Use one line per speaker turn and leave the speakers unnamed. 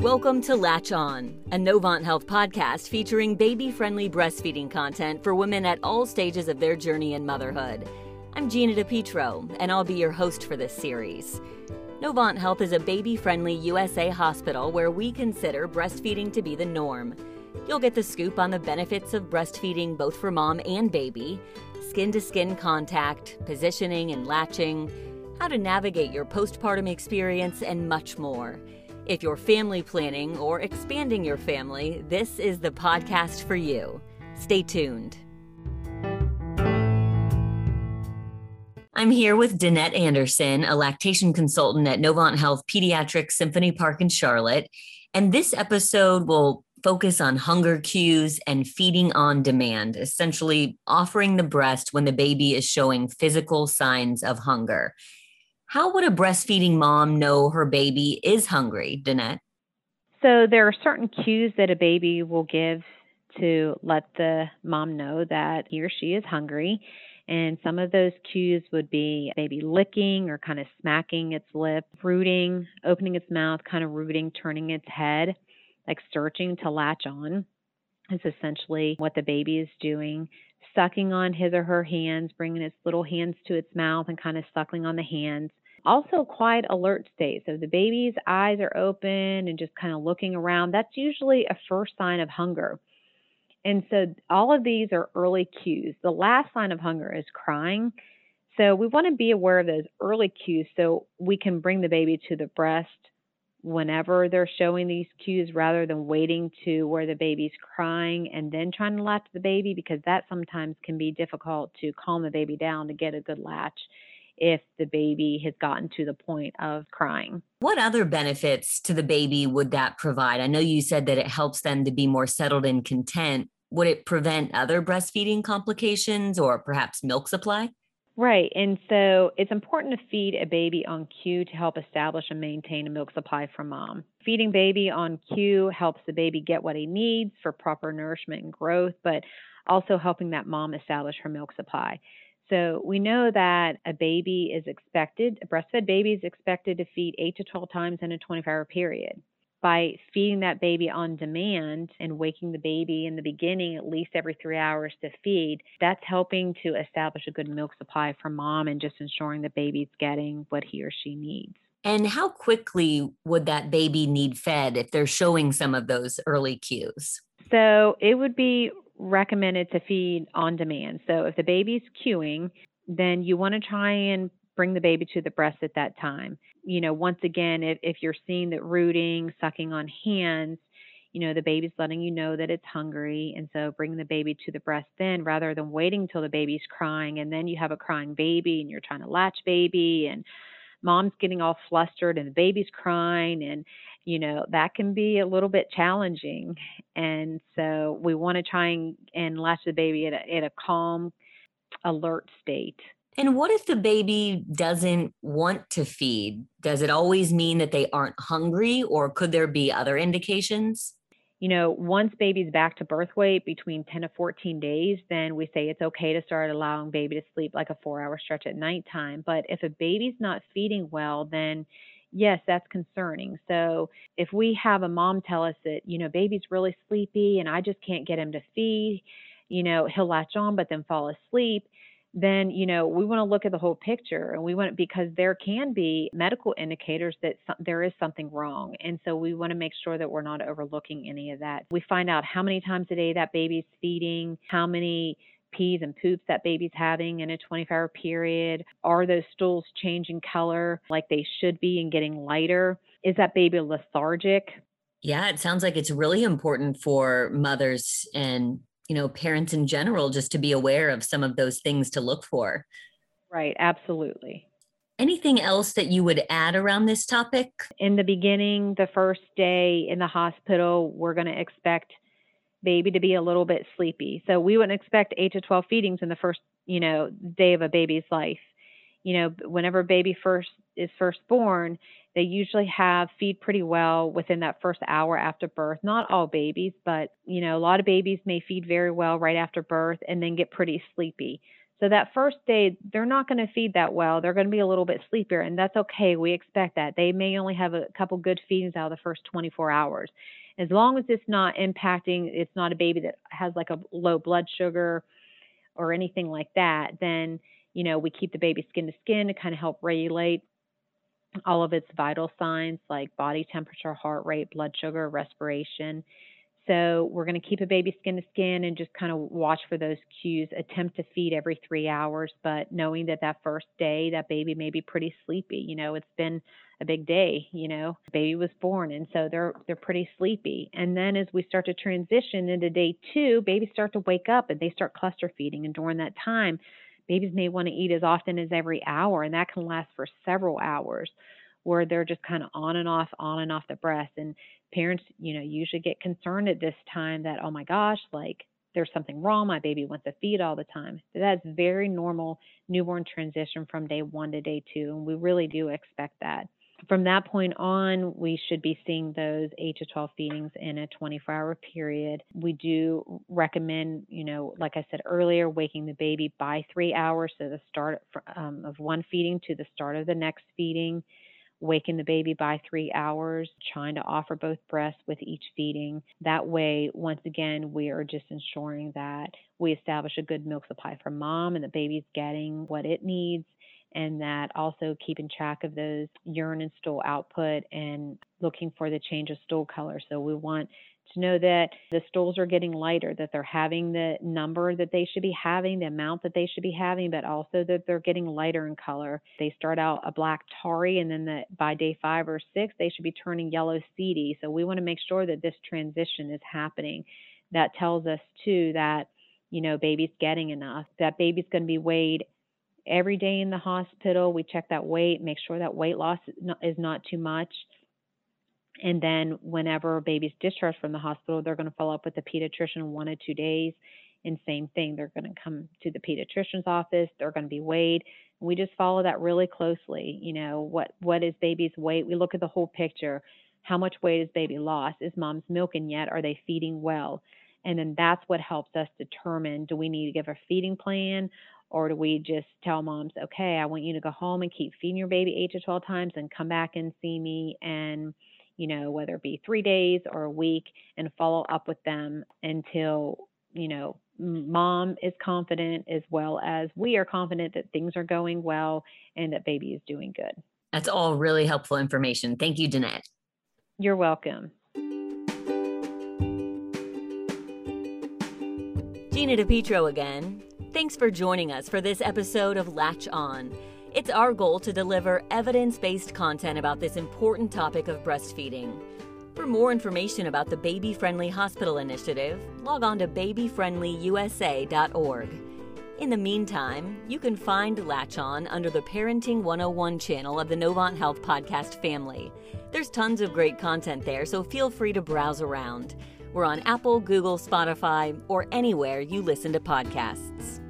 Welcome to Latch On, a Novant Health podcast featuring baby friendly breastfeeding content for women at all stages of their journey in motherhood. I'm Gina DePietro, and I'll be your host for this series. Novant Health is a baby friendly USA hospital where we consider breastfeeding to be the norm. You'll get the scoop on the benefits of breastfeeding both for mom and baby, skin to skin contact, positioning and latching, how to navigate your postpartum experience, and much more. If you're family planning or expanding your family, this is the podcast for you. Stay tuned. I'm here with Danette Anderson, a lactation consultant at Novant Health Pediatric Symphony Park in Charlotte. And this episode will focus on hunger cues and feeding on demand, essentially offering the breast when the baby is showing physical signs of hunger. How would a breastfeeding mom know her baby is hungry, Danette?
So there are certain cues that a baby will give to let the mom know that he or she is hungry. And some of those cues would be baby licking or kind of smacking its lip, rooting, opening its mouth, kind of rooting, turning its head, like searching to latch on is essentially what the baby is doing. Sucking on his or her hands, bringing its little hands to its mouth and kind of suckling on the hands. Also, quiet alert state. So the baby's eyes are open and just kind of looking around. That's usually a first sign of hunger. And so all of these are early cues. The last sign of hunger is crying. So we want to be aware of those early cues so we can bring the baby to the breast whenever they're showing these cues rather than waiting to where the baby's crying and then trying to latch the baby because that sometimes can be difficult to calm the baby down to get a good latch if the baby has gotten to the point of crying.
What other benefits to the baby would that provide? I know you said that it helps them to be more settled and content. Would it prevent other breastfeeding complications or perhaps milk supply?
Right. And so it's important to feed a baby on cue to help establish and maintain a milk supply for mom. Feeding baby on cue helps the baby get what he needs for proper nourishment and growth, but also helping that mom establish her milk supply. So we know that a baby is expected, a breastfed baby is expected to feed 8 to 12 times in a 24 hour period. By feeding that baby on demand and waking the baby in the beginning at least every three hours to feed, that's helping to establish a good milk supply for mom and just ensuring the baby's getting what he or she needs.
And how quickly would that baby need fed if they're showing some of those early cues?
So it would be recommended to feed on demand. So if the baby's cueing, then you want to try and bring the baby to the breast at that time. You know, once again, if, if you're seeing that rooting, sucking on hands, you know, the baby's letting you know that it's hungry. And so bring the baby to the breast then rather than waiting till the baby's crying and then you have a crying baby and you're trying to latch baby and mom's getting all flustered and the baby's crying and you know that can be a little bit challenging. And so we want to try and, and latch the baby at a, at a calm alert state.
And what if the baby doesn't want to feed? Does it always mean that they aren't hungry or could there be other indications
you know, once baby's back to birth weight between 10 to 14 days, then we say it's okay to start allowing baby to sleep like a four hour stretch at nighttime. But if a baby's not feeding well, then yes, that's concerning. So if we have a mom tell us that, you know, baby's really sleepy and I just can't get him to feed, you know, he'll latch on but then fall asleep, then you know we want to look at the whole picture and we want because there can be medical indicators that some, there is something wrong and so we want to make sure that we're not overlooking any of that we find out how many times a day that baby's feeding how many pees and poops that baby's having in a 24 hour period? Are those stools changing color like they should be and getting lighter? Is that baby lethargic?
Yeah, it sounds like it's really important for mothers and you know parents in general just to be aware of some of those things to look for.
Right, absolutely.
Anything else that you would add around this topic?
In the beginning, the first day in the hospital, we're going to expect baby to be a little bit sleepy. So we wouldn't expect 8 to 12 feedings in the first, you know, day of a baby's life. You know, whenever baby first is first born, they usually have feed pretty well within that first hour after birth. Not all babies, but you know, a lot of babies may feed very well right after birth and then get pretty sleepy. So that first day, they're not going to feed that well. They're going to be a little bit sleepier, and that's okay. We expect that. They may only have a couple good feedings out of the first 24 hours. As long as it's not impacting, it's not a baby that has like a low blood sugar or anything like that, then you know we keep the baby skin to skin to kind of help regulate all of its vital signs like body temperature, heart rate, blood sugar, respiration. So we're going to keep a baby skin to skin and just kind of watch for those cues. Attempt to feed every three hours, but knowing that that first day that baby may be pretty sleepy. You know, it's been a big day. You know, baby was born, and so they're they're pretty sleepy. And then as we start to transition into day two, babies start to wake up and they start cluster feeding. And during that time, babies may want to eat as often as every hour, and that can last for several hours where they're just kind of on and off, on and off the breast. And parents, you know, usually get concerned at this time that, oh my gosh, like there's something wrong. My baby wants to feed all the time. That's very normal newborn transition from day one to day two. And we really do expect that. From that point on, we should be seeing those 8 to 12 feedings in a 24 hour period. We do recommend, you know, like I said earlier, waking the baby by three hours, so the start um, of one feeding to the start of the next feeding waking the baby by three hours, trying to offer both breasts with each feeding. That way, once again, we are just ensuring that we establish a good milk supply for mom and the baby's getting what it needs. And that also keeping track of those urine and stool output and looking for the change of stool color. So we want to know that the stools are getting lighter, that they're having the number that they should be having, the amount that they should be having, but also that they're getting lighter in color. They start out a black tarry, and then the, by day five or six, they should be turning yellow seedy. So we want to make sure that this transition is happening. That tells us too that you know baby's getting enough. That baby's going to be weighed every day in the hospital. We check that weight, make sure that weight loss is not, too much and then whenever a baby's discharged from the hospital, they're going to follow up with the pediatrician one to two days. And same thing, they're going to come to the pediatrician's office. They're going to be weighed. We just follow that really closely. You know, what what is baby's weight? We look at the whole picture. How much weight is baby lost? Is mom's milking yet? Are they feeding well? And then that's what helps us determine do we need to give a feeding plan or do we just tell moms, okay, I want you to go home and keep feeding your baby eight to 12 times and come back and see me and you know, whether it be three days or a week, and follow up with them until, you know, mom is confident as well as we are confident that things are going well and that baby is doing good.
That's all really helpful information. Thank you, Danette.
You're welcome.
Gina DePietro again. Thanks for joining us for this episode of Latch On. It's our goal to deliver evidence based content about this important topic of breastfeeding. For more information about the Baby Friendly Hospital Initiative, log on to babyfriendlyusa.org. In the meantime, you can find Latch On under the Parenting 101 channel of the Novant Health podcast family. There's tons of great content there, so feel free to browse around. We're on Apple, Google, Spotify, or anywhere you listen to podcasts.